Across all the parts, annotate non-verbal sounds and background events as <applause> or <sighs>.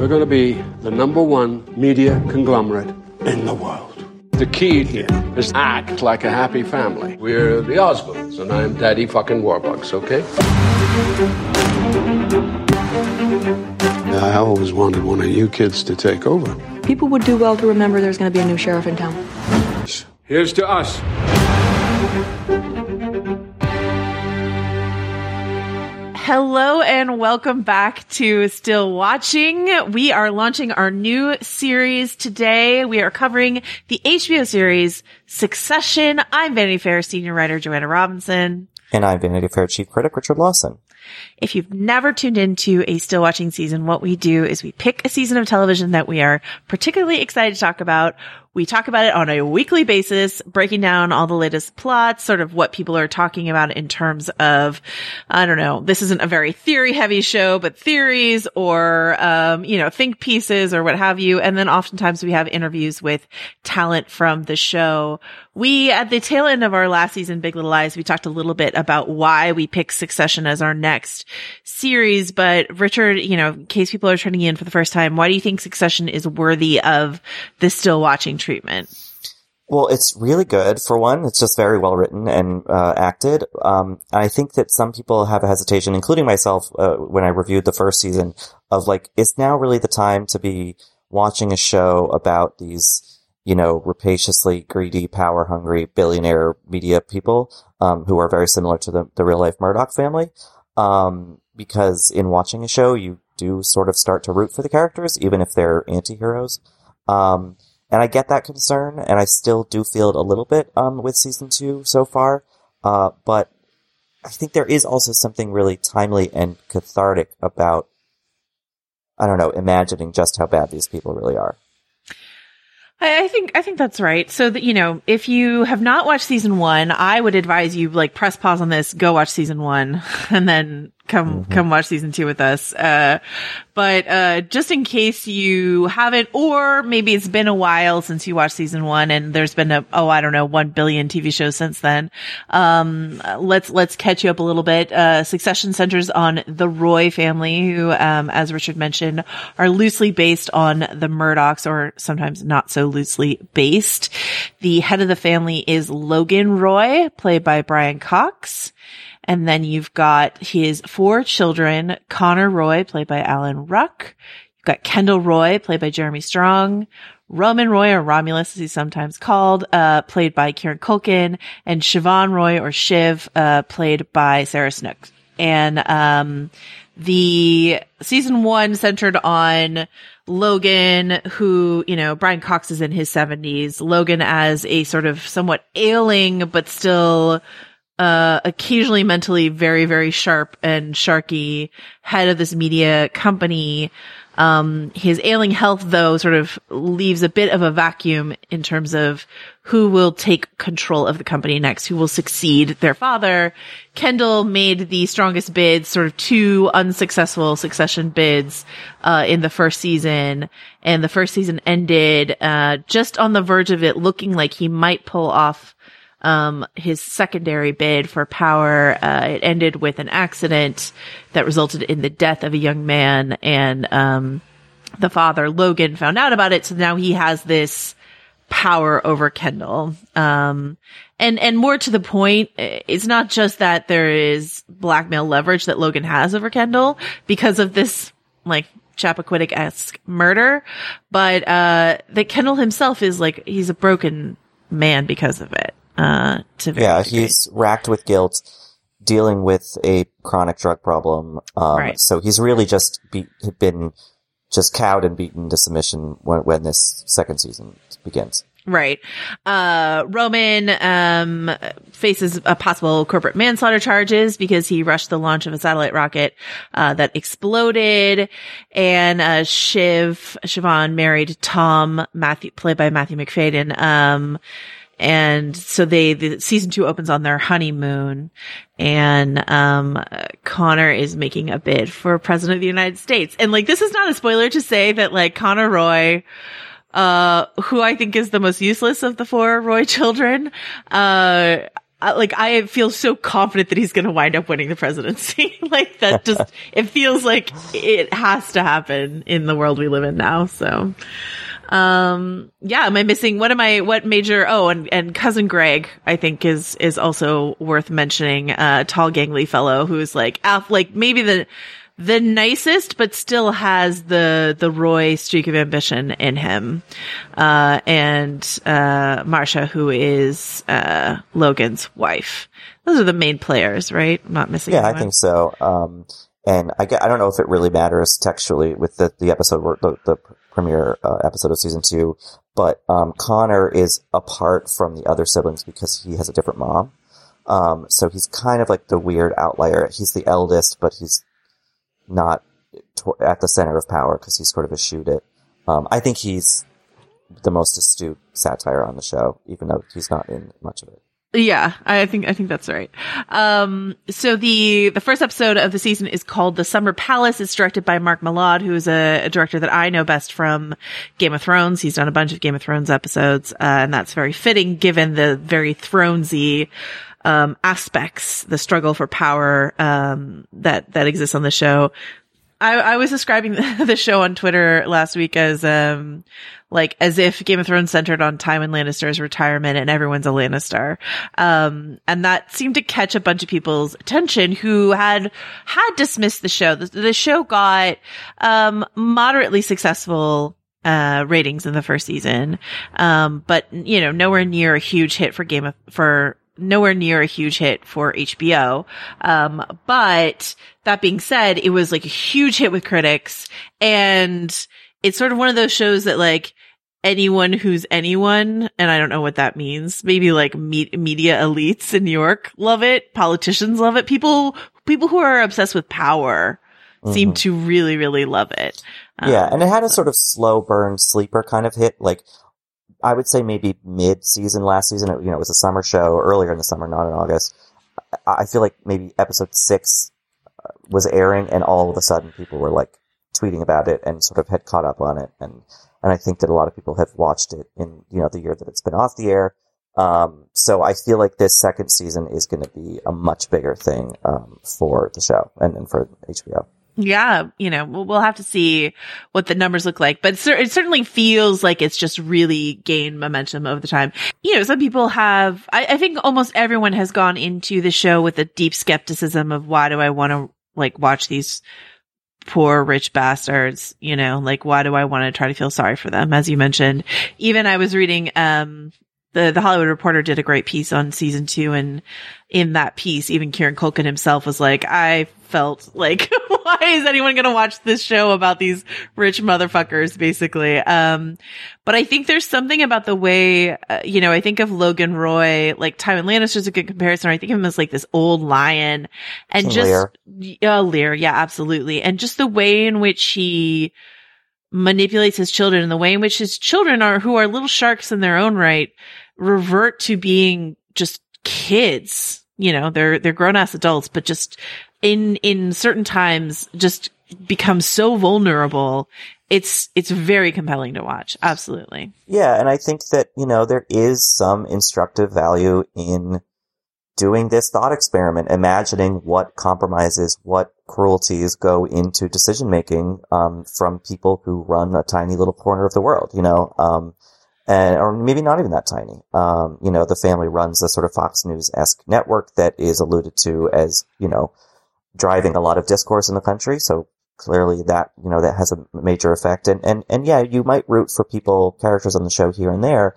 We're going to be the number one media conglomerate in the world. The key here is act like a happy family. We're the Osmonds, and I'm Daddy fucking Warbucks, okay? I always wanted one of you kids to take over. People would do well to remember there's going to be a new sheriff in town. Here's to us. Hello and welcome back to Still Watching. We are launching our new series today. We are covering the HBO series Succession. I'm Vanity Fair senior writer Joanna Robinson. And I'm Vanity Fair chief critic Richard Lawson. If you've never tuned into a still watching season, what we do is we pick a season of television that we are particularly excited to talk about. We talk about it on a weekly basis, breaking down all the latest plots, sort of what people are talking about in terms of, I don't know, this isn't a very theory heavy show, but theories or, um, you know, think pieces or what have you. And then oftentimes we have interviews with talent from the show. We, at the tail end of our last season, Big Little Lies, we talked a little bit about why we picked Succession as our next series. But Richard, you know, in case people are turning in for the first time, why do you think Succession is worthy of the still watching treatment? Well, it's really good. For one, it's just very well written and uh, acted. Um, I think that some people have a hesitation, including myself, uh, when I reviewed the first season, of like, is now really the time to be watching a show about these, you know, rapaciously greedy, power hungry billionaire media people um, who are very similar to the, the real life Murdoch family? Um, because in watching a show, you do sort of start to root for the characters, even if they're anti-heroes. Um, and I get that concern, and I still do feel it a little bit um, with season two so far. Uh, but I think there is also something really timely and cathartic about, I don't know, imagining just how bad these people really are. I, think I think that's right. So that you know, if you have not watched season one, I would advise you like press pause on this, go watch season one, <laughs> and then come Mm-hmm. come watch season two with us. Uh, but uh, just in case you haven't, or maybe it's been a while since you watched season one, and there's been a oh I don't know one billion TV shows since then. Um, let's let's catch you up a little bit. Uh, Succession centers on the Roy family, who, um, as Richard mentioned, are loosely based on the Murdochs, or sometimes not so loosely based. The head of the family is Logan Roy, played by Brian Cox. And then you've got his four children, Connor Roy, played by Alan Ruck. You've got Kendall Roy, played by Jeremy Strong. Roman Roy, or Romulus, as he's sometimes called, uh, played by Kieran Culkin. And Siobhan Roy, or Shiv, uh, played by Sarah Snook. And, um, the season one centered on Logan, who, you know, Brian Cox is in his seventies. Logan as a sort of somewhat ailing, but still, uh, occasionally mentally very, very sharp and sharky head of this media company. Um, his ailing health, though, sort of leaves a bit of a vacuum in terms of who will take control of the company next, who will succeed their father. Kendall made the strongest bids, sort of two unsuccessful succession bids, uh, in the first season. And the first season ended, uh, just on the verge of it looking like he might pull off um, his secondary bid for power. Uh, it ended with an accident that resulted in the death of a young man and, um, the father, Logan, found out about it. So now he has this power over Kendall. Um, and, and more to the point, it's not just that there is blackmail leverage that Logan has over Kendall because of this, like, Chappaquiddick esque murder, but uh, that Kendall himself is like he's a broken man because of it. Uh, to yeah, he's racked with guilt, dealing with a chronic drug problem. Um, Right. So he's really just be, been just cowed and beaten to submission when, when this second season begins. Right. Uh, Roman, um, faces a possible corporate manslaughter charges because he rushed the launch of a satellite rocket, uh, that exploded. And, uh, Shiv, Siobhan married Tom, Matthew, played by Matthew Macfadyen. Um, and so they, the season two opens on their honeymoon and, um, Connor is making a bid for president of the United States. And like, this is not a spoiler to say that like Connor Roy, uh, who I think is the most useless of the four Roy children. Uh, like I feel so confident that he's going to wind up winning the presidency. <laughs> like that just, <laughs> it feels like it has to happen in the world we live in now. So, um, yeah, am I missing, what am I, what major, oh, and, and cousin Greg, I think is, is also worth mentioning, uh, tall gangly fellow who's like, af- like maybe the, the nicest, but still has the, the Roy streak of ambition in him. Uh, and, uh, Marcia, who is, uh, Logan's wife. Those are the main players, right? I'm not missing Yeah, I think so. Um, and I, get- I don't know if it really matters textually with the, the episode, where- the, the premiere uh, episode of season two, but um, Connor is apart from the other siblings because he has a different mom. Um, so he's kind of like the weird outlier. He's the eldest, but he's not to- at the center of power because he's sort of eschewed it. Um, I think he's the most astute satire on the show, even though he's not in much of it. Yeah, I think I think that's right. Um, so the the first episode of the season is called "The Summer Palace." It's directed by Mark Mylod, who is a, a director that I know best from Game of Thrones. He's done a bunch of Game of Thrones episodes, uh, and that's very fitting given the very Thronesy um, aspects, the struggle for power um, that that exists on the show. I, I was describing <laughs> the show on Twitter last week as, um, like as if Game of Thrones centered on Tywin Lannister's retirement and everyone's a Lannister. Um, and that seemed to catch a bunch of people's attention who had, had dismissed the show. The, the show got, um, moderately successful, uh, ratings in the first season. Um, but, you know, nowhere near a huge hit for Game of, for, nowhere near a huge hit for HBO. Um, but that being said, it was like a huge hit with critics and it's sort of one of those shows that like anyone who's anyone, and I don't know what that means. Maybe like me- media elites in New York love it. Politicians love it. People, people who are obsessed with power seem to really, really love it. Yeah, Um, and it had a sort of slow burn sleeper kind of hit. Like, I would say maybe mid season last season. It, you know, it was a summer show earlier in the summer, not in August. I, I feel like maybe episode six uh, was airing, and all of a sudden people were like tweeting about it and sort of had caught up on it. And and I think that a lot of people have watched it in you know the year that it's been off the air. Um, so I feel like this second season is going to be a much bigger thing um, for the show and, and for HBO. Yeah, you know, we'll, have to see what the numbers look like, but it certainly feels like it's just really gained momentum over the time. You know, some people have, I, I think almost everyone has gone into the show with a deep skepticism of why do I want to like watch these poor rich bastards, you know, like why do I want to try to feel sorry for them? As you mentioned, even I was reading, um, the, the Hollywood Reporter did a great piece on season two and in that piece, even Kieran Culkin himself was like, I felt like, <laughs> why is anyone going to watch this show about these rich motherfuckers, basically? Um, but I think there's something about the way, uh, you know, I think of Logan Roy, like Tywin Lannister's a good comparison. I think of him as like this old lion and just, yeah, Lear. Yeah, absolutely. And just the way in which he, manipulates his children and the way in which his children are, who are little sharks in their own right, revert to being just kids. You know, they're, they're grown ass adults, but just in, in certain times just become so vulnerable. It's, it's very compelling to watch. Absolutely. Yeah, and I think that, you know, there is some instructive value in doing this thought experiment, imagining what compromises, what cruelties go into decision making um, from people who run a tiny little corner of the world, you know, um, and or maybe not even that tiny. Um, you know, the family runs a sort of Fox News esque network that is alluded to as, you know, driving a lot of discourse in the country. So clearly that, you know, that has a major effect. And, and, and yeah, you might root for people, characters on the show here and there,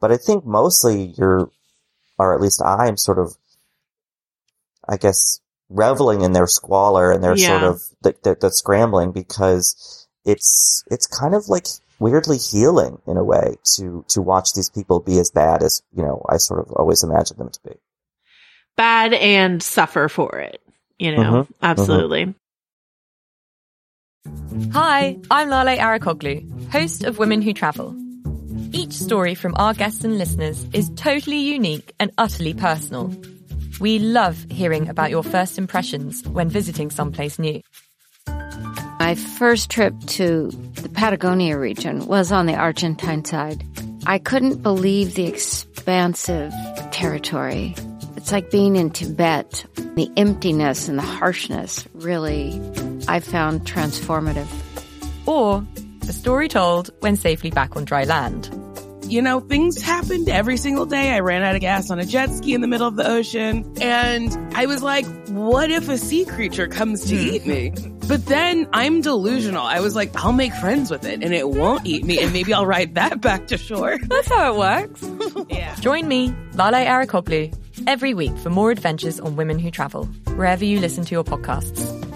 but I think mostly you're, or at least I'm sort of, I guess, reveling in their squalor and their Yeah. sort of, the, the, the scrambling because it's, it's kind of like weirdly healing in a way to, to watch these people be as bad as, you know, I sort of always imagined them to be. Bad and suffer for it. You know, Mhm. absolutely. Hi, I'm Lale Arikoglu, host of Women Who Travel. Each story from our guests and listeners is totally unique and utterly personal. We love hearing about your first impressions when visiting someplace new. My first trip to the Patagonia region was on the Argentine side. I couldn't believe the expansive territory. It's like being in Tibet. The emptiness and the harshness really, I found transformative. Or a story told when safely back on dry land. you know, things happened every single day. I ran out of gas on a jet ski in the middle of the ocean. And I was like, what if a sea creature comes to hmm. eat me? But then I'm delusional. I was like, I'll make friends with it and it won't eat me. And maybe I'll ride that back to shore. <laughs> That's how it works. <laughs> yeah. Join me, Lale Arikoglu, every week for more adventures on Women Who Travel, wherever you listen to your podcasts.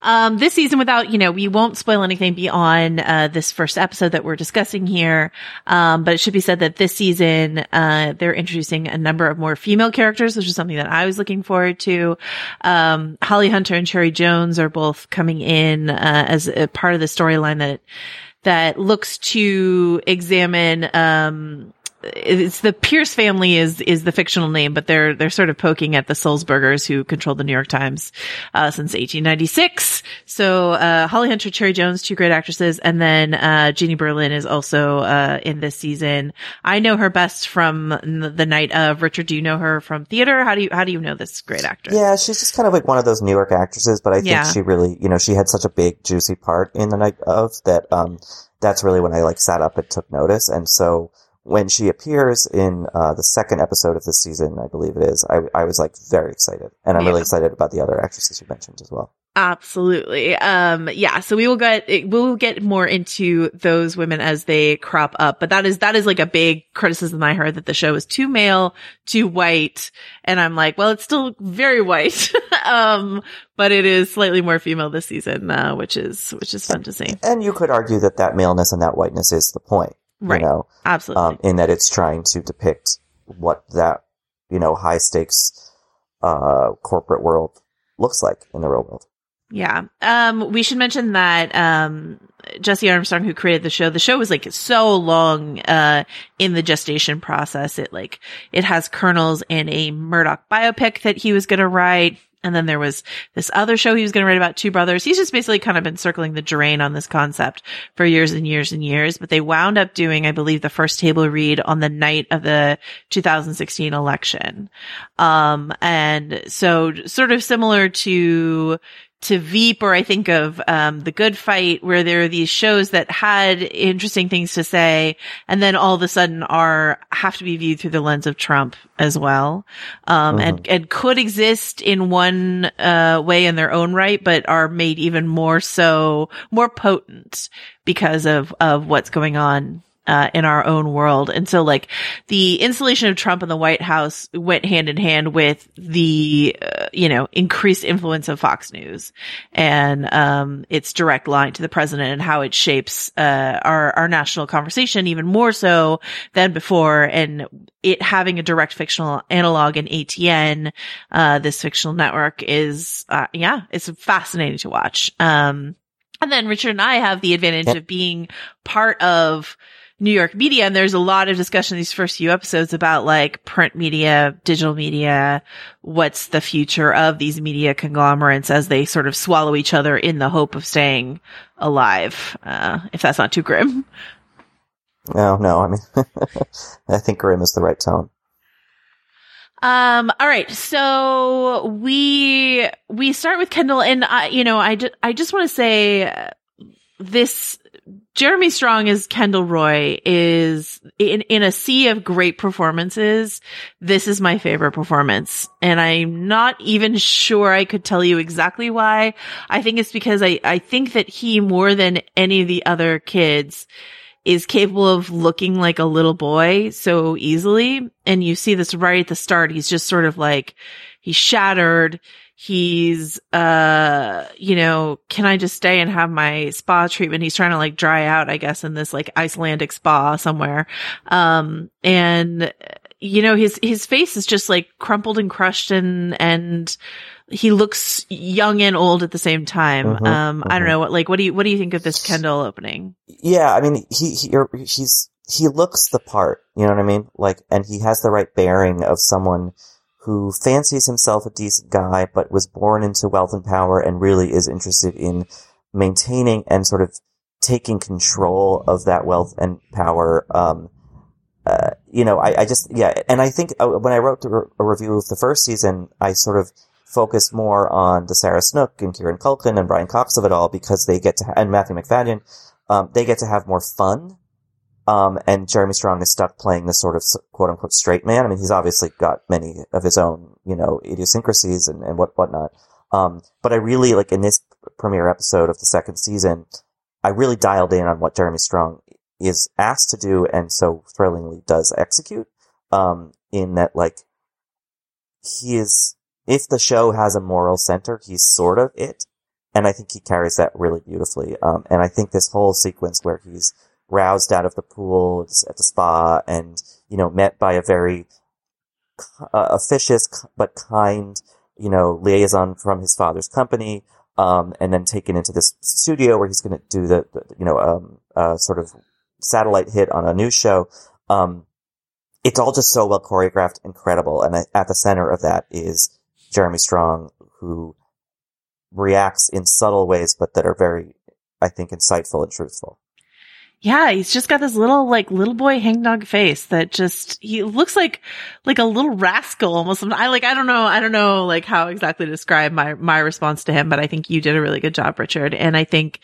Um, this season without, you know, we won't spoil anything beyond, uh, this first episode that we're discussing here. Um, but it should be said that this season, uh, they're introducing a number of more female characters, which is something that I was looking forward to. Um, Holly Hunter and Cherry Jones are both coming in, uh, as a part of the storyline that, that looks to examine, um, it's the Pierce family is is the fictional name, but they're they're sort of poking at the Sulzbergers who controlled the New York Times uh, since 1896. So uh, Holly Hunter, Cherry Jones, two great actresses, and then uh, Jeannie Berlin is also uh, in this season. I know her best from the the night of. Richard, do you know her from theater? How do you how do you know this great actress? Yeah, she's just kind of like one of those New York actresses, but I think Yeah. she really, you know, she had such a big, juicy part in the night of that, um, that's really when I like sat up and took notice. And so when she appears in, uh, the second episode of this season, I believe it is, I, I was like very excited. And I'm really excited about the other actresses you mentioned as well. Absolutely. Um, yeah. So we will get, we'll get more into those women as they crop up, but that is, that is like a big criticism I heard that the show is too male, too white. And I'm like, well, it's still very white. <laughs> um, but it is slightly more female this season, uh, which is, which is fun to see. And you could argue that that maleness and that whiteness is the point, Right. you know, Absolutely. um, in that it's trying to depict what that, you know, high stakes, uh, corporate world looks like in the real world. Yeah. Um, we should mention that, um, Jesse Armstrong, who created the show, the show was like so long, uh, in the gestation process. It like, it has kernels in a Murdoch biopic that he was going to write. And then there was this other show he was going to write about two brothers. He's just basically kind of been circling the drain on this concept for years and years and years. But they wound up doing, I believe, the first table read on the night of the 2016 election. Um, and so sort of similar to, to Veep or I think of, um, The Good Fight where there are these shows that had interesting things to say and then all of a sudden are, have to be viewed through the lens of Trump as well. Um, and, and could exist in one, uh, way in their own right, but are made even more so, more potent because of, of what's going on uh, in our own world. And so like the installation of Trump in the White House went hand in hand with the, uh, you know, increased influence of Fox News and, um, its direct line to the president and how it shapes, uh, our, our national conversation even more so than before. And it having a direct fictional analog in ATN, uh, this fictional network is, uh, yeah, it's fascinating to watch. Um, and then Richard and I have the advantage of being part of New York media. And there's a lot of discussion in these first few episodes about like print media, digital media, what's the future of these media conglomerates as they sort of swallow each other in the hope of staying alive. Uh, if that's not too grim. No, no, I mean, <laughs> I think grim is the right tone. Um, all right. So we, we start with Kendall and I, you know, I, ju- I just want to say uh, this Jeremy Strong as Kendall Roy is in, in a sea of great performances. This is my favorite performance. And I'm not even sure I could tell you exactly why. I think it's because I, I think that he more than any of the other kids is capable of looking like a little boy so easily. And you see this right at the start. He's just sort of like, he's shattered. He's, uh, you know, can I just stay and have my spa treatment? He's trying to like dry out, I guess, in this like Icelandic spa somewhere. Um, and, you know, his, his face is just like crumpled and crushed and, and, he looks young and old at the same time. Mhm, um, I don't mhm. know what, like, what do you, what do you think of this Kendall opening? Yeah, I mean, he, he he's he looks the part. You know what I mean? Like, and he has the right bearing of someone who fancies himself a decent guy, but was born into wealth and power, and really is interested in maintaining and sort of taking control of that wealth and power. Um, uh, you know, I, I just yeah, and I think uh, when I wrote a review of the first season, I sort of focused more on the Sarah Snook and Kieran Culkin and Brian Cox of it all because they get to and Matthew Macfadyen um, they get to have more fun. Um, and Jeremy Strong is stuck playing this sort of quote unquote straight man. I mean, he's obviously got many of his own, you know, idiosyncrasies and, and what, whatnot. Um, but I really, like in this premiere episode of the second season, I really dialed in on what Jeremy Strong is asked to do and so thrillingly does execute. Um, in that, like, he is, if the show has a moral center, he's sort of it. And I think he carries that really beautifully. Um, and I think this whole sequence where he's roused out of the pool at the spa and, you know, met by a very uh, officious but kind, you know, liaison from his father's company, um, and then taken into this studio where he's going to do the, the, you know, um, uh, sort of satellite hit on a news show. Um, it's all just so well choreographed, incredible. And at the center of that is Jeremy Strong, who reacts in subtle ways, but that are very, I think, insightful and truthful. Yeah, he's just got this little like little boy hangdog face that just he looks like like a little rascal almost. I like I don't know I don't know like how exactly to describe my my response to him, but I think you did a really good job, Richard. And I think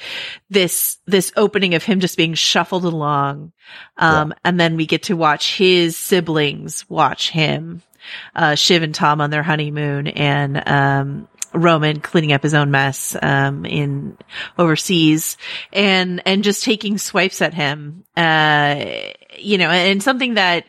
this this opening of him just being shuffled along, um, and then we get to watch his siblings watch him, uh, Shiv and Tom on their honeymoon, and um, Roman cleaning up his own mess, um, in overseas and, and just taking swipes at him, uh, you know, and something that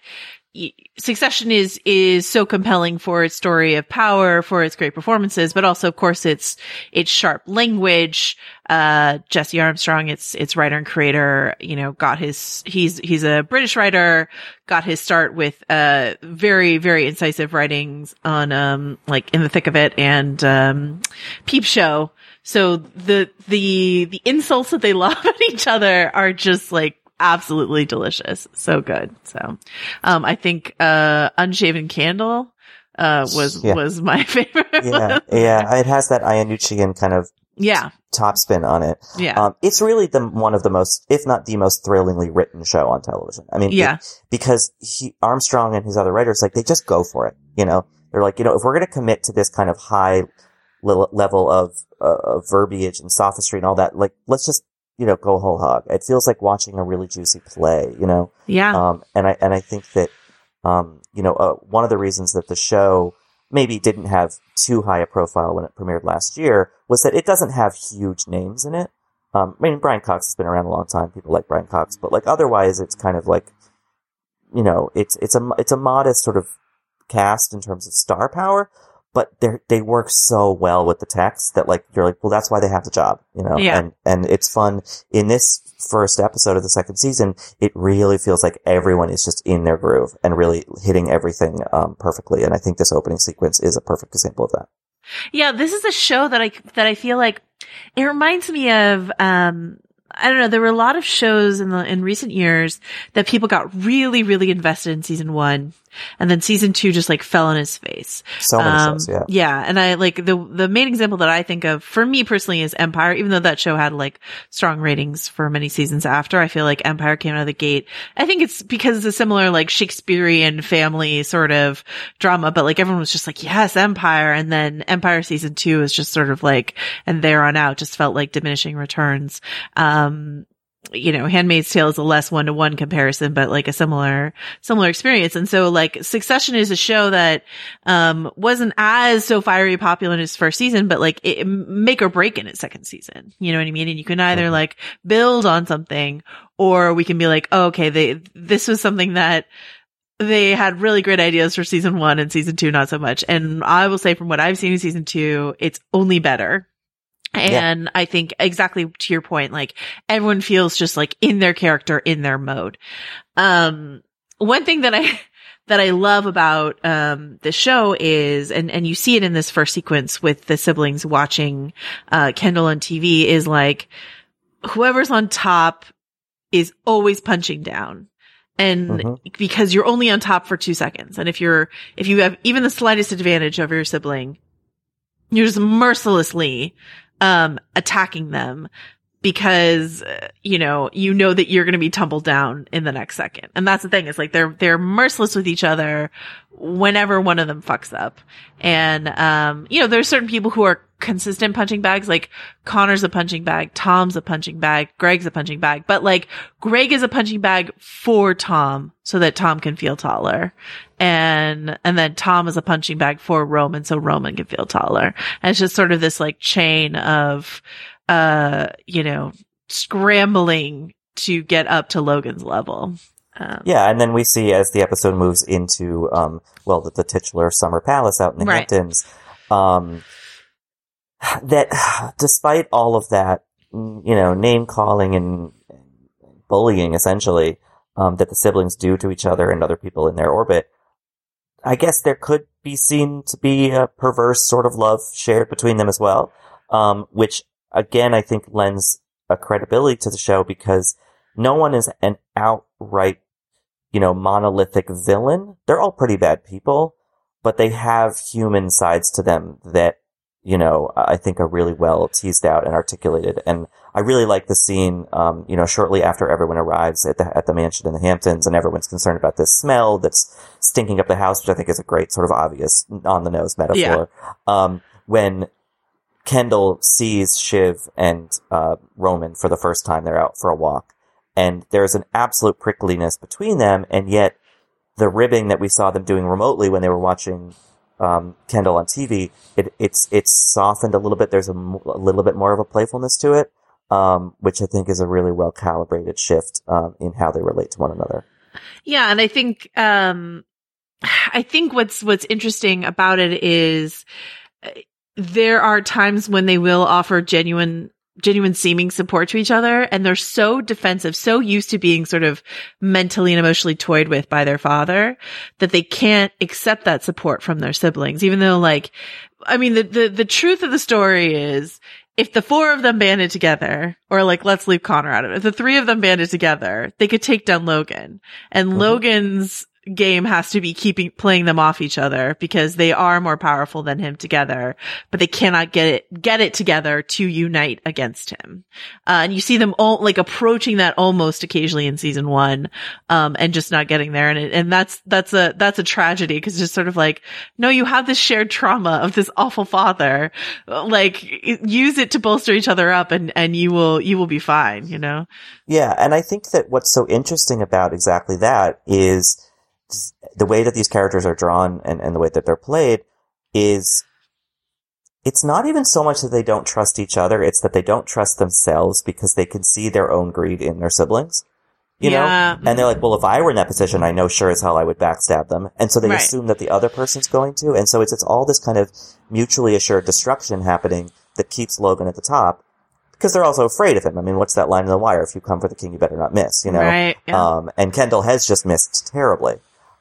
Succession is, is so compelling for its story of power, for its great performances, but also, of course, its, its sharp language. Uh, Jesse Armstrong, its, its writer and creator, you know, got his, he's, he's a British writer, got his start with, uh, very, very incisive writings on, um, like In the Thick of It and, um, Peep Show. So the, the, the insults that they <laughs> lob at each other are just like absolutely delicious. So good. So, um, I think, uh, Unshaven Candle, uh, was, Yeah. was my <laughs> favorite. Yeah, yeah, it has that Iannuccian kind of yeah. top spin on it. Yeah. Um, it's really the one of the most, if not the most thrillingly written show on television. I mean, it- Yeah. because he Armstrong and his other writers, like they just go for it. You know, they're like, you know, if we're going to commit to this kind of high le- level of, uh, of verbiage and sophistry and all that, like let's just you know go whole hog. It feels like watching a really juicy play. You know. Yeah. Um, and I and I think that um, you know, uh, one of the reasons that the show maybe didn't have too high a profile when it premiered last year was that it doesn't have huge names in it. Um, I mean, Brian Cox has been around a long time. People like Brian Cox, but like otherwise, it's kind of like, you know, it's it's a it's a modest sort of cast in terms of star power, but they they work so well with the text that like you're like, well, that's why they have the job, you know. Yeah. And and it's fun in this first episode of the second season. It really feels like everyone is just in their groove and really hitting everything um, perfectly. And I think this opening sequence is a perfect example of that. Yeah, this is a show that I that I feel like it reminds me of um I don't know. There were a lot of shows in the in recent years that people got really, really invested in season one, and then season two just like fell on his face. So many Um, shows, yeah. yeah, and I like the the main example that I think of for me personally is Empire. Even though that show had like strong ratings for many seasons after, I feel like Empire came out of the gate. I think it's because it's a similar like Shakespearean family sort of drama, but like everyone was just like, yes, Empire, and then Empire season two is just sort of like, and there on out just felt like diminishing returns. Um, you know, Handmaid's Tale is a less one to one comparison, but like a similar, similar experience. And so like Succession is a show that, um, wasn't as so fiery popular in its first season, but like it make or break in its second season. You know what I mean? And you can either like build on something or we can be like, oh, okay, they, this was something that, they had really great ideas for season one and season two, not so much. And I will say from what I've seen in season two, it's only better. And I think exactly to your point, like everyone feels just like in their character, in their mode. Um, one thing that I, <laughs> that I love about, um, the show is, and, and you see it in this first sequence with the siblings watching, uh, Kendall on TV is like, whoever's on top is always punching down. And Mhm. because you're only on top for two seconds. And if you're, if you have even the slightest advantage over your sibling, you're just mercilessly, um, attacking them because, uh, you know, you know that you're going to be tumbled down in the next second. And that's the thing. It's like they're, they're merciless with each other whenever one of them fucks up. And, um, you know, there's certain people who are consistent punching bags. Like Connor's a punching bag. Tom's a punching bag. Greg's a punching bag. But like Greg is a punching bag for Tom so that Tom can feel taller. And, and then Tom is a punching bag for Roman so Roman can feel taller. And it's just sort of this like chain of, uh, you know, scrambling to get up to Logan's level. Um, Yeah, and then we see as the episode moves into, um, well, the, the titular summer palace out in the Right. Hamptons, um, that <sighs> despite all of that, you know, name calling and bullying essentially, um, that the siblings do to each other and other people in their orbit, I guess there could be seen to be a perverse sort of love shared between them as well, um, which again, I think lends a credibility to the show because no one is an outright you know, monolithic villain. They're all pretty bad people, but they have human sides to them that, you know, I think are really well teased out and articulated. And I really like the scene, um, you know, shortly after everyone arrives at the, at the mansion in the Hamptons and everyone's concerned about this smell that's stinking up the house, which I think is a great sort of obvious on the nose metaphor. Um, when Kendall sees Shiv and, uh, Roman for the first time, they're out for a walk and there's an absolute prickliness between them, and yet the ribbing that we saw them doing remotely when they were watching um, Kendall on TV, it, it's it's softened a little bit. There's a, m- a little bit more of a playfulness to it, um, which I think is a really well calibrated shift um, in how they relate to one another. Yeah, and I think um I think what's what's interesting about it is uh, there are times when they will offer genuine genuine seeming support to each other and they're so defensive, so used to being sort of mentally and emotionally toyed with by their father that they can't accept that support from their siblings even though like I mean the the the truth of the story is if the four of them banded together, or like, let's leave Connor out of it. If the three of them banded together, they could take down Logan. And mm-hmm. Logan's game has to be keeping, playing them off each other because they are more powerful than him together, but they cannot get it, get it together to unite against him. Uh, and you see them all like approaching that almost occasionally in season one, um, and just not getting there. And it, and that's, that's a, that's a tragedy because just sort of like, no, you have this shared trauma of this awful father. Like use it to bolster each other up and, and you will, you will be fine, you know? Yeah, and I think that what's so interesting about exactly that is the way that these characters are drawn and, and the way that they're played is it's not even so much that they don't trust each other, it's that they don't trust themselves because they can see their own greed in their siblings. You Yeah. know? And they're like, well, if I were in that position, I know sure as hell I would backstab them. And so they Right. assume that the other person's going to. And so it's, it's all this kind of mutually assured destruction happening that keeps Logan at the top because they're also afraid of him. I mean, what's that line in the wire? If you come for the king, you better not miss, you know? Right, yeah. Um, and Kendall has just missed terribly.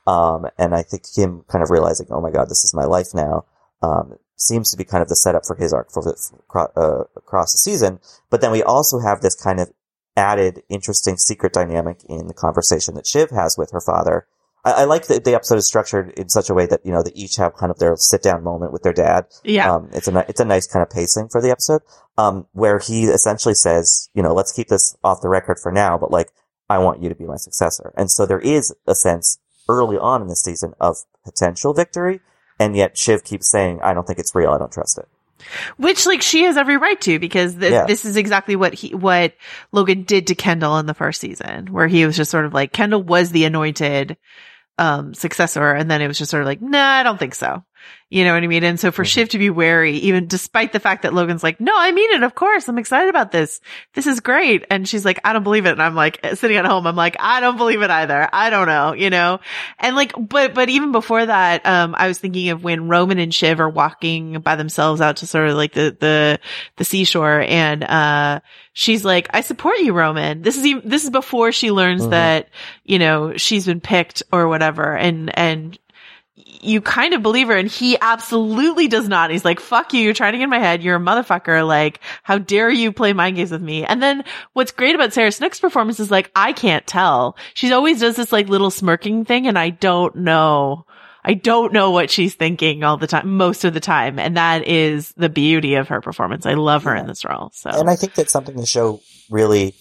Um, and I think him kind of realizing, oh my god, this is my life now, um, seems to be kind of the setup for his arc for the, for, uh, across the season. But then we also have this kind of added interesting secret dynamic in the conversation that Shiv has with her father. I, I like that the episode is structured in such a way that, you know, they each have kind of their sit down moment with their dad. Yeah. Um, it's a, it's a nice kind of pacing for the episode, um, where he essentially says, you know, let's keep this off the record for now, but like, I want you to be my successor. And so there is a sense early on in the season of potential victory. And yet Shiv keeps saying, I don't think it's real. I don't trust it. Which, like, she has every right to because th- Yeah. this is exactly what he, what Logan did to Kendall in the first season, where he was just sort of like, Kendall was the anointed, um, successor. And then it was just sort of like, nah, I don't think so. You know what I mean? And so for Shiv to be wary, even despite the fact that Logan's like, no, I mean it. Of course. I'm excited about this. This is great. And she's like, I don't believe it. And I'm like sitting at home. I'm like, I don't believe it either. I don't know, you know? And like, but, but even before that, um, I was thinking of when Roman and Shiv are walking by themselves out to sort of like the, the, the seashore and, uh, she's like, I support you, Roman. This is even, this is before she learns Mhm. that, you know, she's been picked or whatever. And, and, you kind of believe her and he absolutely does not. He's like, fuck you. You're trying to get in my head. You're a motherfucker. Like, how dare you play mind games with me? And then what's great about Sarah Snook's performance is like, I can't tell. She always does this like little smirking thing and I don't know. I don't know what she's thinking all the time, most of the time. And that is the beauty of her performance. I love her in this role. So, And I think that's something the show really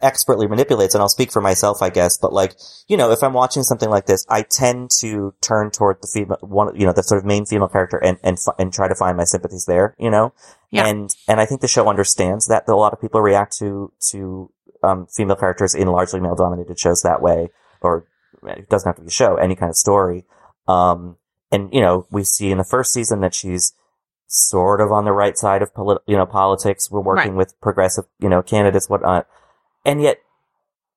expertly manipulates. And I'll speak for myself, I guess, but like, you know, if I'm watching something like this, I tend to turn toward the female, one, you know, the sort of main female character and, and, and try to find my sympathies there, you know? Yeah. And, and I think the show understands that, that a lot of people react to, to, um, female characters in largely male dominated shows that way, or it doesn't have to be a show, any kind of story. Um, and, you know, we see in the first season that she's sort of on the right side of polit- you know, politics. We're working Right. with progressive, you know, candidates, whatnot. And yet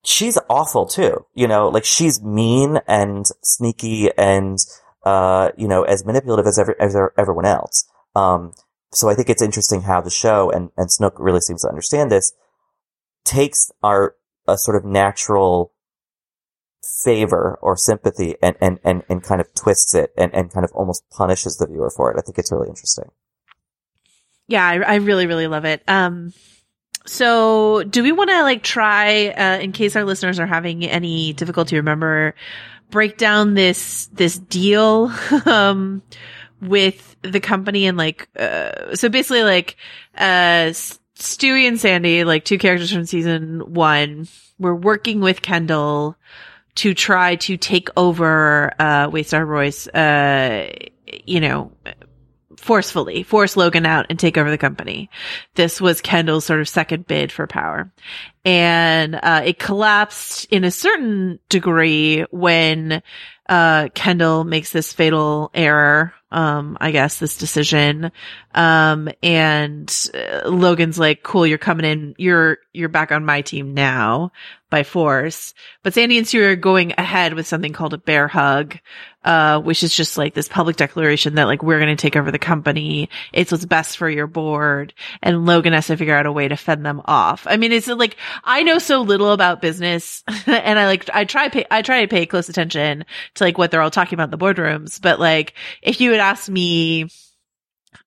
she's awful too, you know, like she's mean and sneaky and, uh, you know, as manipulative as every, as everyone else. Um, so I think it's interesting how the show and, and Snook really seems to understand this takes our, a sort of natural favor or sympathy and, and, and, and kind of twists it and, and kind of almost punishes the viewer for it. I think it's really interesting. yeah, I, I really, really love it. Um, so do we want to like try, uh, in case our listeners are having any difficulty remember, break down this, this deal, <laughs> um, with the company and like, uh, so basically like, uh, Stewy and Sandy, like two characters from season one, were working with Kendall to try to take over, uh, Waystar Royco, uh, you know, forcefully force Logan out and take over the company. This was Kendall's sort of second bid for power. And, uh, it collapsed in a certain degree when, uh, Kendall makes this fatal error. Um, I guess this decision. Um, and uh, Logan's like, cool, you're coming in. You're, you're back on my team now by force. But Sandy and Sue are going ahead with something called a bear hug, uh, which is just like this public declaration that like we're going to take over the company. It's what's best for your board. And Logan has to figure out a way to fend them off. I mean, it's like, I know so little about business <laughs> and I like, I try, pay, I try to pay close attention to like what they're all talking about in the boardrooms. But like, if you had asked me,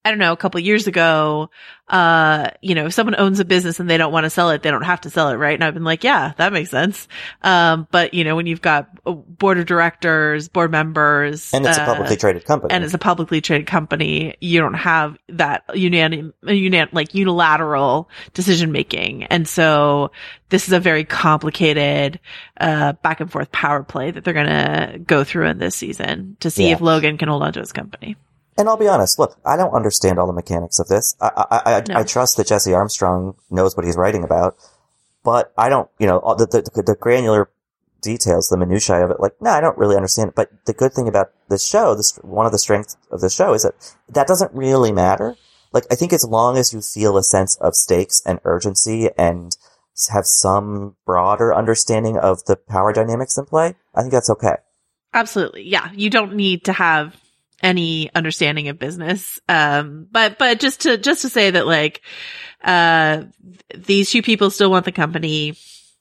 I don't know, a couple years ago, uh, you know, if someone owns a business and they don't want to sell it, they don't have to sell it, right? And I've been like, yeah, that makes sense. Um, but you know, when you've got a board of directors, board members, And it's a uh, publicly traded company. and it's a publicly traded company, you don't have that unan, unan, like unilateral decision making. And so this is a very complicated, uh, back and forth power play that they're going to go through in this season to see Yeah. if Logan can hold on to his company. And I'll be honest, look, I don't understand all the mechanics of this. I, I, I, No. I trust that Jesse Armstrong knows what he's writing about, but I don't, you know, all the, the, the granular details, the minutiae of it, like, no, I don't really understand it. But the good thing about this show, this, one of the strengths of the show is that that doesn't really matter. Like, I think as long as you feel a sense of stakes and urgency and have some broader understanding of the power dynamics in play, I think that's okay. Absolutely. Yeah. You don't need to have any understanding of business. Um, but, but just to, just to say that like, uh, these two people still want the company.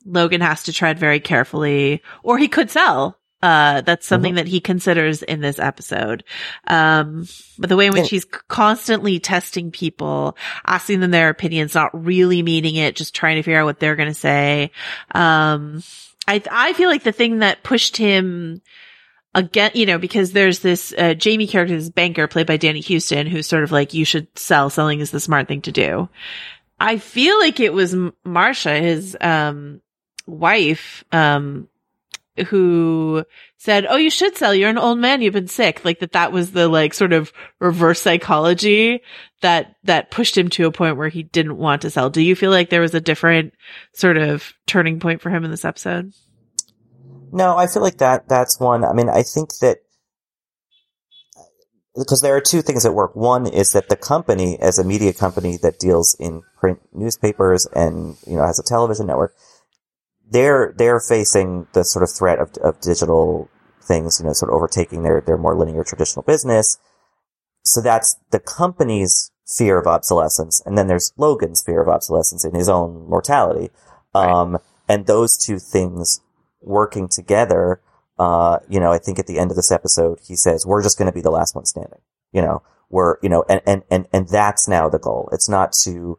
Logan has to tread very carefully, or he could sell. Uh, that's something that he considers in this episode. Um, but the way in which he's constantly testing people, asking them their opinions, not really meaning it, just trying to figure out what they're going to say. Um, I, I feel like the thing that pushed him again, you know, because there's this, uh, Jamie character, this banker played by Danny Huston, who's sort of like, you should sell, selling is the smart thing to do. I feel like it was Marcia, his, um, wife, um, who said, "Oh, you should sell. You're an old man. You've been sick." Like that. That was the like sort of reverse psychology that that pushed him to a point where he didn't want to sell. Do you feel like there was a different sort of turning point for him in this episode? No, I feel like that that's one. I mean, I think that because there are two things at work. One is that the company, as a media company that deals in print newspapers and you know has a television network, they're they're facing the sort of threat of, of digital things, you know, sort of overtaking their their more linear traditional business. So that's the company's fear of obsolescence, and then there's Logan's fear of obsolescence in his own mortality. Um, and those two things working together, uh, you know, I think at the end of this episode, he says, we're just going to be the last one standing, you know, we're, you know, and, and, and, and that's now the goal. It's not to,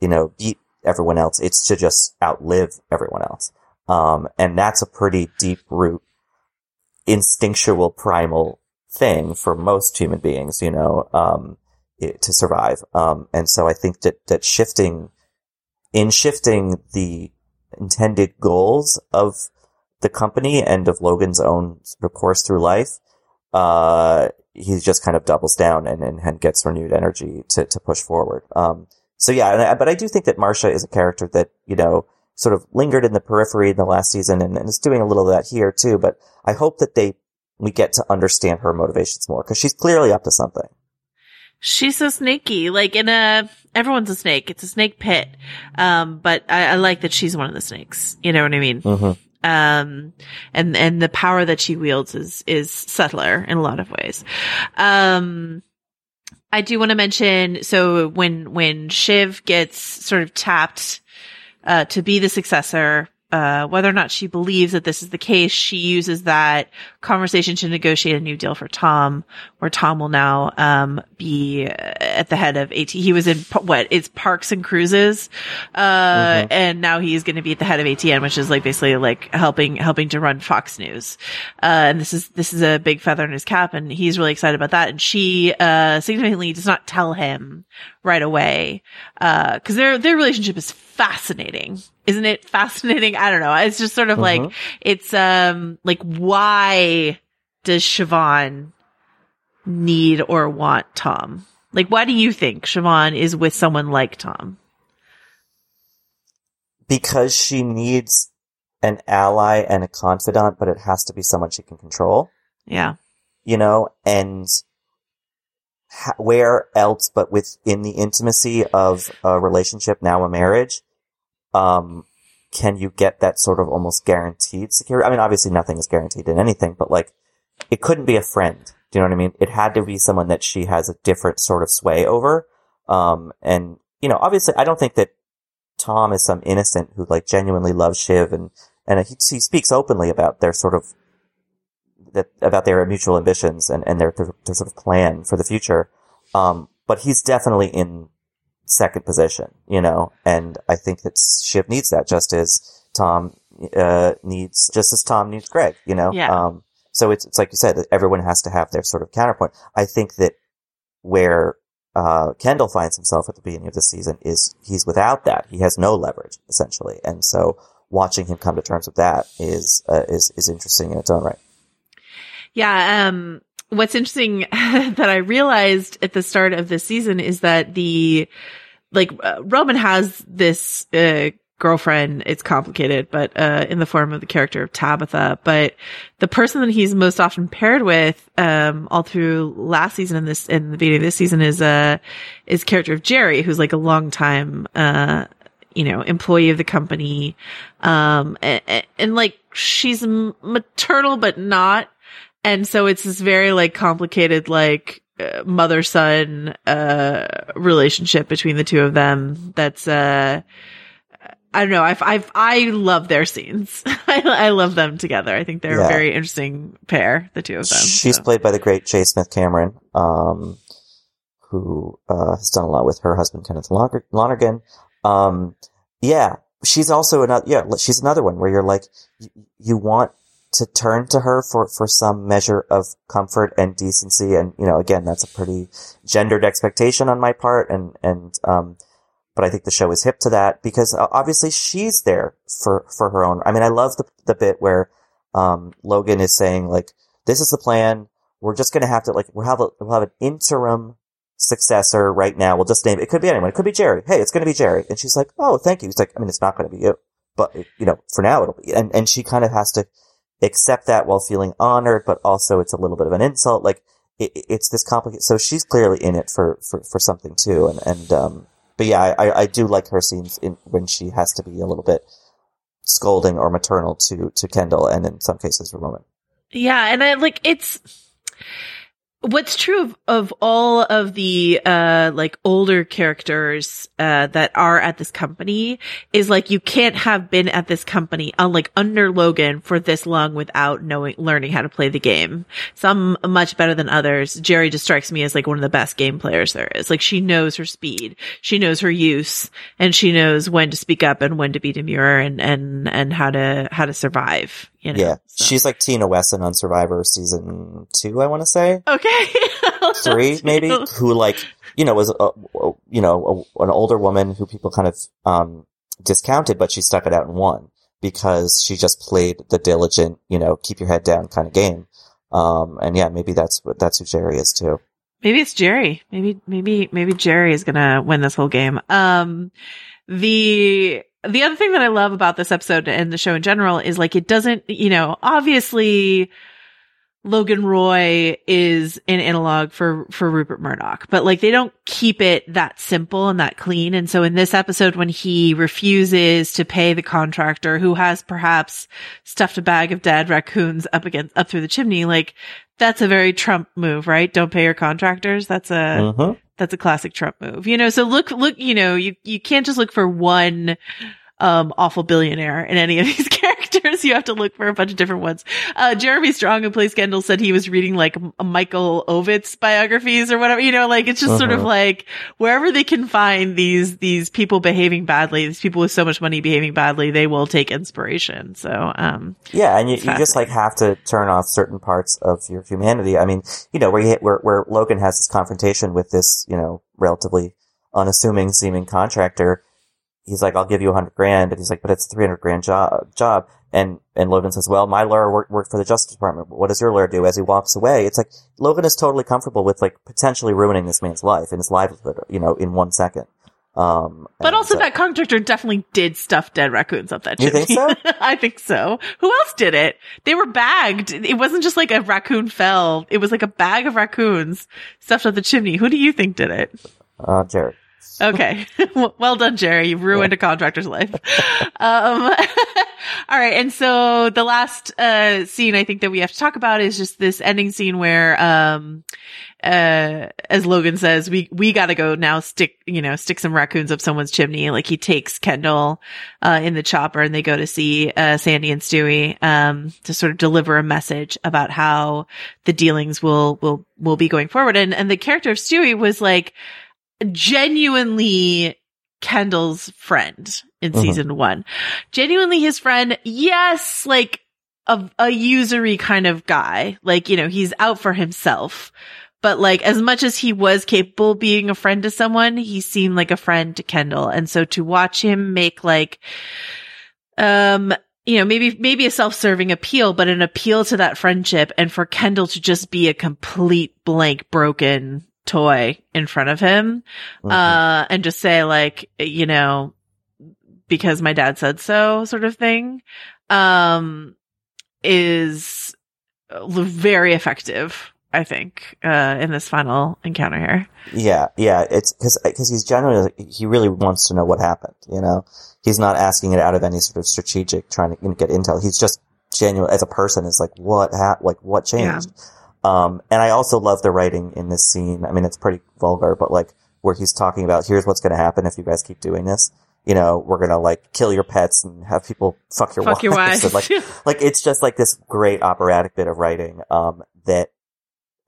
you know, beat everyone else. It's to just outlive everyone else. Um, and that's a pretty deep root, instinctual, primal thing for most human beings, you know, um, it, to survive. Um, and so I think that, that shifting, in shifting the intended goals of the company and of Logan's own sort of course through life, uh, he just kind of doubles down and, and, and gets renewed energy to, to push forward. Um, so yeah, I, but I do think that Marcia is a character that, you know, sort of lingered in the periphery in the last season and, and is doing a little of that here too. But I hope that they, we get to understand her motivations more because she's clearly up to something. She's so sneaky, Like in a, everyone's a snake. It's a snake pit. Um, but I, I like that she's one of the snakes. You know what I mean? Mm-hmm. Um, and, and the power that she wields is, is subtler in a lot of ways. Um, I do want to mention, so when, when Shiv gets sort of tapped, uh, to be the successor, uh, whether or not she believes that this is the case, she uses that conversation to negotiate a new deal for Tom, where Tom will now, um, be at the head of AT. He was in what? It's Parks and Cruises. Uh, mm-hmm. and now he's going to be at the head of ATN, which is like basically like helping, helping to run Fox News. Uh, and this is, this is a big feather in his cap and he's really excited about that. And she, uh, significantly does not tell him right away. Uh, cause their, their relationship is fascinating. Isn't it fascinating? I don't know. It's just sort of mm-hmm. like, it's, um, like why does Siobhan need or want Tom? Like, why do you think Siobhan is with someone like Tom? Because she needs an ally and a confidant, but it has to be someone she can control. Yeah. You know, and ha- where else but within the intimacy of a relationship, now a marriage, um, can you get that sort of almost guaranteed security? I mean, obviously nothing is guaranteed in anything, but like, it couldn't be a friend. Do you know what I mean? It had to be someone that she has a different sort of sway over. Um, and, you know, obviously I don't think that Tom is some innocent who like genuinely loves Shiv and, and he, he speaks openly about their sort of, that, about their mutual ambitions and, and their, their, their sort of plan for the future. Um, but he's definitely in second position, you know, and I think that Shiv needs that just as Tom, uh, needs, just as Tom needs Greg, you know? Yeah. Um, so it's, it's like you said, that everyone has to have their sort of counterpoint. I think that where, uh, Kendall finds himself at the beginning of the season is he's without that. He has no leverage, essentially. And so watching him come to terms with that is, uh, is, is interesting in its own right. Yeah. Um, what's interesting <laughs> that I realized at the start of this season is that the, like, uh, Roman has this, uh, girlfriend. It's complicated, but, uh, in the form of the character of Tabitha. But the person that he's most often paired with, um, all through last season and this, in the beginning of this season is, uh, is character of Gerri, who's like a long time, uh, you know, employee of the company. Um, and, and like she's maternal, but not and so it's this very like complicated, like, uh, mother son, uh, relationship between the two of them. That's, uh, I don't know. I've, I've, I love their scenes. <laughs> I, I love them together. I think they're Yeah. a very interesting pair, the two of them. She's so. played by the great J. Smith-Cameron, um, who uh, has done a lot with her husband Kenneth Lonergan. Um, yeah, she's also another. Yeah, she's another one where you're like, y- you want to turn to her for for some measure of comfort and decency, and you know, again, that's a pretty gendered expectation on my part, and and um, but I think the show is hip to that because uh, obviously she's there for for her own. I mean, I love the the bit where um, Logan is saying like, "This is the plan. We're just gonna have to like we'll have a we'll have an interim successor right now. We'll just name it. It could be anyone. It could be Gerri. Hey, it's gonna be Gerri." And she's like, "Oh, thank you." He's like, "I mean, it's not gonna be you, but you know, for now it'll be." And and she kind of has to accept that while feeling honored, but also it's a little bit of an insult. Like it, it's this complicated. So she's clearly in it for for for something too. And and um, but yeah, I I, do like her scenes in when she has to be a little bit scolding or maternal to to Kendall, and in some cases Roman. Yeah, and I like it's what's true of, of all of the uh like older characters uh that are at this company is like you can't have been at this company unlike under Logan for this long without knowing learning how to play the game. Some much better than others. Gerri just strikes me as like one of the best game players there is. Like she knows her speed, she knows her use, and she knows when to speak up and when to be demure and and and how to how to survive. You know? Yeah, she's like Tina Wesson on Survivor season two, I want to say. Okay. <laughs> three, maybe, who like, you know, was, a, a- you know, a, an older woman who people kind of, um, discounted, but she stuck it out and won because she just played the diligent, you know, keep your head down kind of game. Um, and yeah, maybe that's what, that's who Gerri is too. Maybe it's Gerri. Maybe, maybe, maybe Gerri is gonna win this whole game. Um, the, the other thing that I love about this episode and the show in general is like, it doesn't, you know, obviously Logan Roy is an analog for, for Rupert Murdoch, but like they don't keep it that simple and that clean. And so in this episode, when he refuses to pay the contractor who has perhaps stuffed a bag of dead raccoons up against, up through the chimney, like that's a very Trump move, right? Don't pay your contractors. That's a, Mhm. That's a classic Trump move, you know? So look, look, you know, you, you can't just look for one, um, awful billionaire in any of these characters. You have to look for a bunch of different ones. Uh, Jeremy Strong, who plays Kendall, said he was reading like Michael Ovitz biographies or whatever, you know, like it's just sort of Mhm. like wherever they can find these, these people behaving badly, these people with so much money behaving badly, they will take inspiration. So, um, Yeah, and you, you just like have to turn off certain parts of your humanity. I mean, you know, where you, where where Logan has this confrontation with this, you know, relatively unassuming seeming contractor. He's like, "I'll give you a hundred grand," and he's like, "But it's a three hundred grand job." Job, and and Logan says, "Well, my lawyer worked, worked for the Justice Department. What does your lawyer do?" As he walks away, it's like Logan is totally comfortable with like potentially ruining this man's life and his livelihood, you know, in one second. Um, but also uh, that contractor definitely did stuff dead raccoons up that You chimney. think so? <laughs> I think so. Who else did it? They were bagged. It wasn't just like a raccoon fell. It was like a bag of raccoons stuffed up the chimney. Who do you think did it? uh, Jared. Okay. <laughs> well done, Gerri. You've ruined a contractor's life. Um, <laughs> all right. And so the last, uh, scene I think that we have to talk about is just this ending scene where, um, uh, as Logan says, we, we gotta go now stick, you know, stick some raccoons up someone's chimney. Like he takes Kendall, uh, in the chopper and they go to see, uh, Sandy and Stewy, um, to sort of deliver a message about how the dealings will, will, will be going forward. And, and the character of Stewy was like, genuinely Kendall's friend in Mhm. season one. Genuinely his friend. Yes, like a, a usury kind of guy. Like, you know, he's out for himself. But like, as much as he was capable of being a friend to someone, he seemed like a friend to Kendall. And so to watch him make like, um, you know, maybe, maybe a self-serving appeal, but an appeal to that friendship and for Kendall to just be a complete blank broken toy in front of him, Mhm. uh, and just say like, you know, because my dad said so sort of thing, um, is very effective, I think, uh, in this final encounter here. Yeah, yeah, it's because because he's genuinely he really wants to know what happened. You know, he's not asking it out of any sort of strategic trying to get intel. He's just genuine as a person. Is like what hap- like what changed. Um, and I also love the writing in this scene. I mean, it's pretty vulgar, but like where he's talking about here's what's going to happen if you guys keep doing this. you know, we're gonna like kill your pets and have people fuck your Fuck your wives. And, <laughs> like, <laughs> like it's just like this great operatic bit of writing, um, that,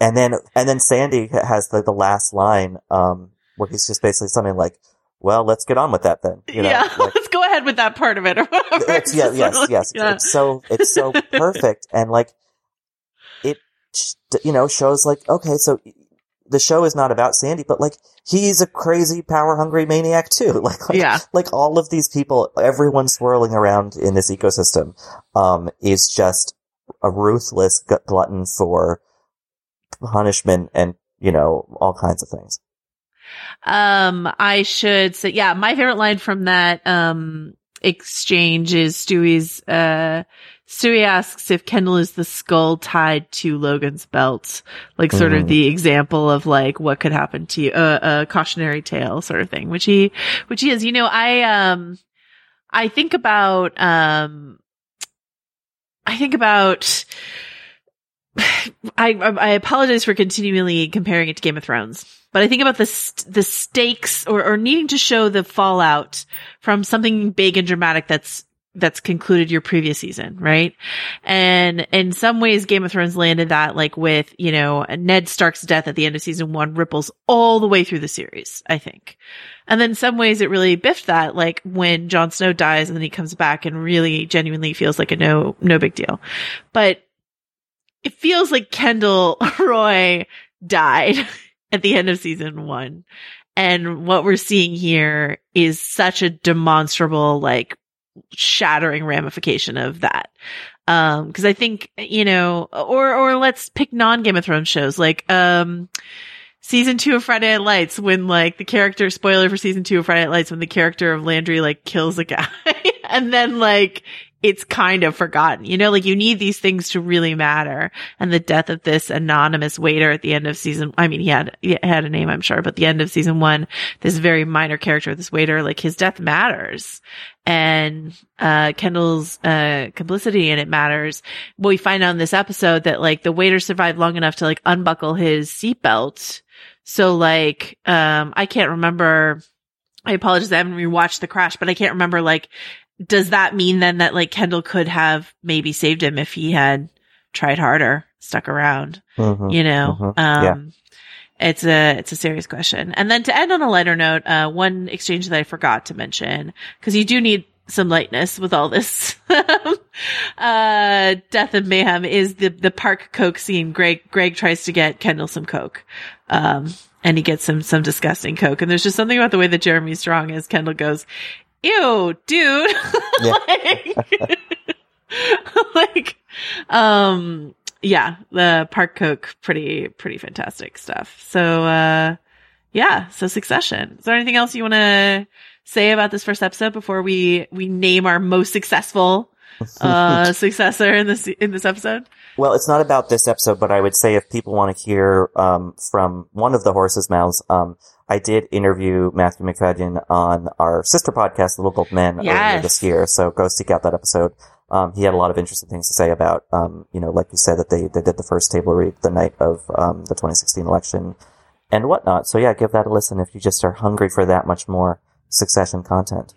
and then, and then Sandy has the, the last line, um, where he's just basically something like, well, let's get on with that then. You know, yeah, <laughs> like, let's go ahead with that part of it or whatever. it's, yeah, yes, yes. yeah. It's so, it's so perfect. And like, you know, shows like, okay, so the show is not about Sandy, but like, he's a crazy, power hungry maniac too. <laughs> Like, like, Yeah. like all of these people, everyone swirling around in this ecosystem, um, is just a ruthless gut- glutton for punishment and, you know, all kinds of things. Um, I should say, yeah, my favorite line from that, um, exchange is Stewy's, uh, Stewy asks if Kendall is the skull tied to Logan's belt, like sort of Mhm. the example of like what could happen to you, uh, a cautionary tale sort of thing, which he, which he is. You know, I, um, I think about, um, I think about, <sighs> I, I apologize for continually comparing it to Game of Thrones, but I think about the st- the stakes or, or needing to show the fallout from something big and dramatic that's that's concluded your previous season, right? And in some ways, Game of Thrones landed that like with you know Ned Stark's death at the end of season one ripples all the way through the series, I think. And then some ways it really biffed that, like when Jon Snow dies and then he comes back and really genuinely feels like a no no big deal, but it feels like Kendall <laughs> Roy died <laughs> at the end of season one. And what we're seeing here is such a demonstrable, like, shattering ramification of that. Um, cause I think, you know, or, or let's pick non Game of Thrones shows like, um, season two of Friday Night Lights when like the character, spoiler for season two of Friday Night Lights, when the character of Landry like kills a guy <laughs> and then like, it's kind of forgotten. You know, like you need these things to really matter. And the death of this anonymous waiter at the end of season, I mean, he had, he had a name, I'm sure, but the end of season one, this very minor character, this waiter, like his death matters. And, uh, Kendall's, uh, complicity in it matters. We find out in this episode that like the waiter survived long enough to like unbuckle his seatbelt. So like, um, I can't remember, I apologize. I haven't rewatched the crash, but I can't remember like, does that mean then that like Kendall could have maybe saved him if he had tried harder, stuck around, Mhm, you know? mhm, Um, yeah. it's a, it's a serious question. And then to end on a lighter note, uh, one exchange that I forgot to mention, cause you do need some lightness with all this, <laughs> uh, death and mayhem is the, the park coke scene. Greg, Greg tries to get Kendall some coke. Um, and he gets some, some disgusting coke. And there's just something about the way that Jeremy Strong as Kendall goes, ew, dude. <laughs> like, <laughs> like, um, yeah, the Park Coke, pretty, pretty fantastic stuff. So, uh, yeah, so Succession. Is there anything else you want to say about this first episode before we, we name our most successful, uh, <laughs> successor in this, in this episode? Well, it's not about this episode, but I would say if people want to hear um, from one of the horse's mouths, um, I did interview Matthew Macfadyen on our sister podcast, Little Gold Men, earlier this year. So go seek out that episode. Um, he had a lot of interesting things to say about, um, you know, like you said, that they, they did the first table read the night of um, the 2016 election and whatnot. So yeah, give that a listen if you just are hungry for that much more succession content.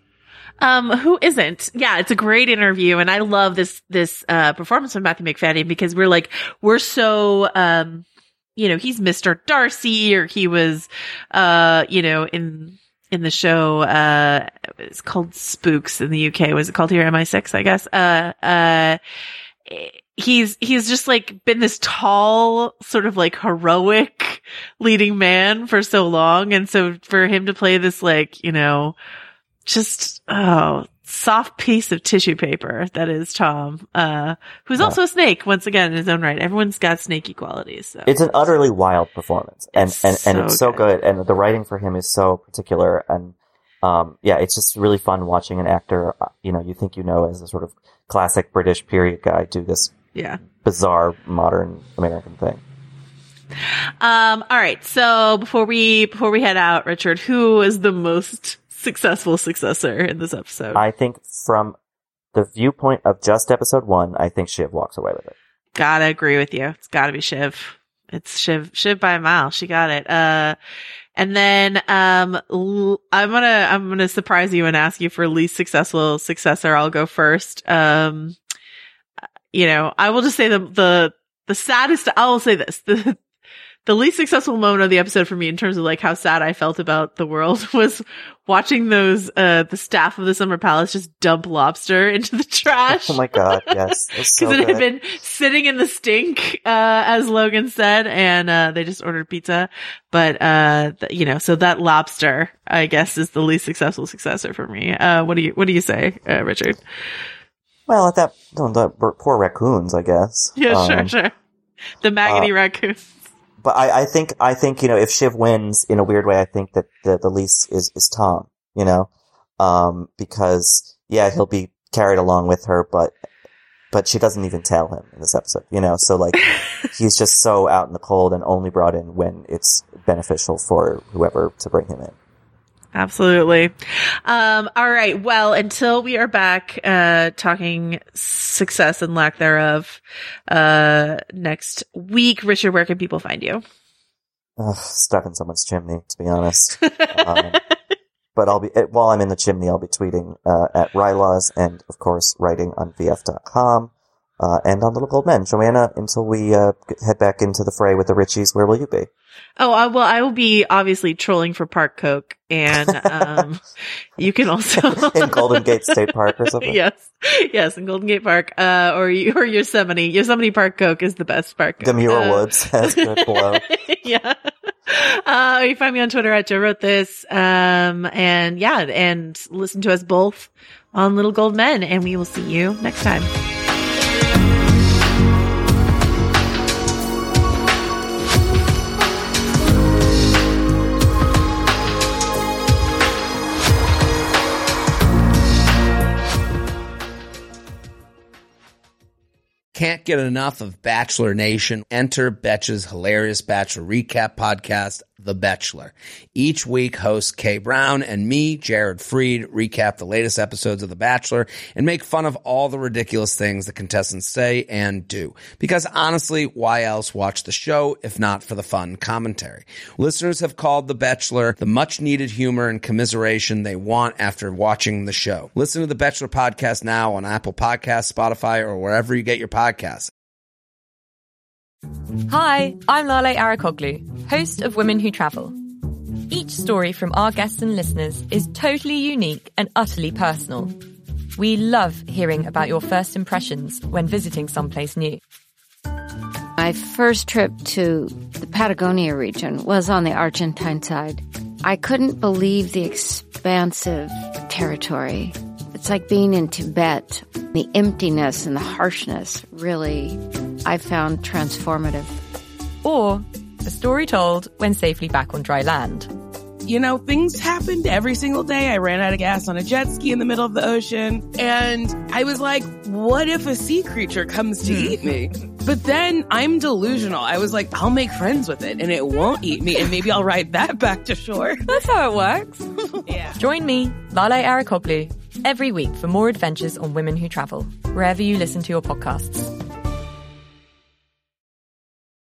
Um, who isn't? Yeah, it's a great interview. And I love this, this, uh, performance of Matthew Macfadyen because we're like, we're so, um, you know, he's Mr. Darcy or he was, uh, you know, in, in the show, uh, it's called Spooks in the UK. Was it called here? MI6, I guess. Uh, uh, he's, he's just like been this tall, sort of like heroic leading man for so long. And so for him to play this like, you know, just oh soft piece of tissue paper that is Tom, uh, who's Yeah. also a snake once again in his own right. Everyone's got snaky qualities. So It's an utterly wild performance, and It's and, and so it's so good. good. and the writing for him is so particular, and um, yeah, it's just really fun watching an actor, uh, you know, you think you know as a sort of classic British period guy do this yeah. bizarre modern American thing. Um. All right. So before we before we head out, Richard, who is the most successful successor in this episode? I think from the viewpoint of just episode one, I think Shiv walks away with it. gotta agree with you. It's gotta be Shiv. It's Shiv, Shiv by a mile. She got it. Uh, and then, um, l- I'm gonna, I'm gonna surprise you and ask you for least successful successor. I'll go first. Um, you know, I will just say the, the, the saddest, I will say this, <laughs> the, the least successful moment of the episode for me in terms of like how sad I felt about the world <laughs> was watching those, uh, the staff of the Summer Palace just dump lobster <laughs> into the trash. Oh my god, yes. <laughs> Because so it had been sitting in the stink, uh, as Logan said, and, uh, they just ordered pizza. But, uh, th- you know, so that lobster, I guess, is the least successful successor for me. Uh, what do you, what do you say, uh, Richard? Well, at that, the poor raccoons, I guess. Yeah, sure, Um, sure. The maggoty uh, raccoon. But I, I think, I think, you know, if Shiv wins in a weird way, I think that the, the least is, is Tom, you know? Um, because, yeah, he'll be carried along with her, but, but she doesn't even tell him in this episode, you know? So like, <laughs> he's just so out in the cold and only brought in when it's beneficial for whoever to bring him in. Absolutely. Um, all right. Well, until we are back, uh, talking success and lack thereof, uh, next week, Richard, where can people find you? Ugh, stuck in someone's chimney, to be honest. <laughs> um, but I'll be, while I'm in the chimney, I'll be tweeting, uh, at rilaws and, of course, writing on VF.com, uh, and on Little Gold Men. Joanna, until we, uh, head back into the fray with the Richies, where will you be? Oh, I, well, I will be obviously trolling for Park Coke and, um, <laughs> you can also <laughs> in Golden Gate State Park or something? yes, yes, in Golden Gate Park, uh, or or Yosemite. Yosemite Park Coke is the best park. The Muir Uh, Woods has below. <laughs> yeah. Uh, you find me on Twitter at Joe wrote this. Um, and yeah, and listen to us both on Little Gold Men and we will see you next time. Can't get enough of Bachelor Nation. Enter Betch's hilarious Bachelor recap podcast, The Bachelor. Each week, hosts Kay Brown and me, Jared Freid, recap the latest episodes of The Bachelor and make fun of all the ridiculous things the contestants say and do. Because honestly, why else watch the show if not for the fun commentary? Listeners have called The Bachelor the much needed humor and commiseration they want after watching the show. Listen to The Bachelor podcast now on Apple Podcasts, Spotify, or wherever you get your podcasts. Hi, I'm Lale Arikoglu, host of Women Who Travel. Each story from our guests and listeners is totally unique and utterly personal. We love hearing about your first impressions when visiting someplace new. My first trip to the Patagonia region was on the Argentine side. I couldn't believe the expansive territory. It's like being in Tibet. The emptiness and the harshness really, I found transformative. Or a story told when safely back on dry land. You know, things happened every single day. I ran out of gas on a jet ski in the middle of the ocean. And I was like, what if a sea creature comes to hmm. eat me? But then I'm delusional. I was like, I'll make friends with it and it won't eat me. And maybe I'll ride that back to shore. That's how it works. <laughs> yeah. Join me, Lale Arikoglu, every week for more adventures on Women Who Travel, wherever you listen to your podcasts.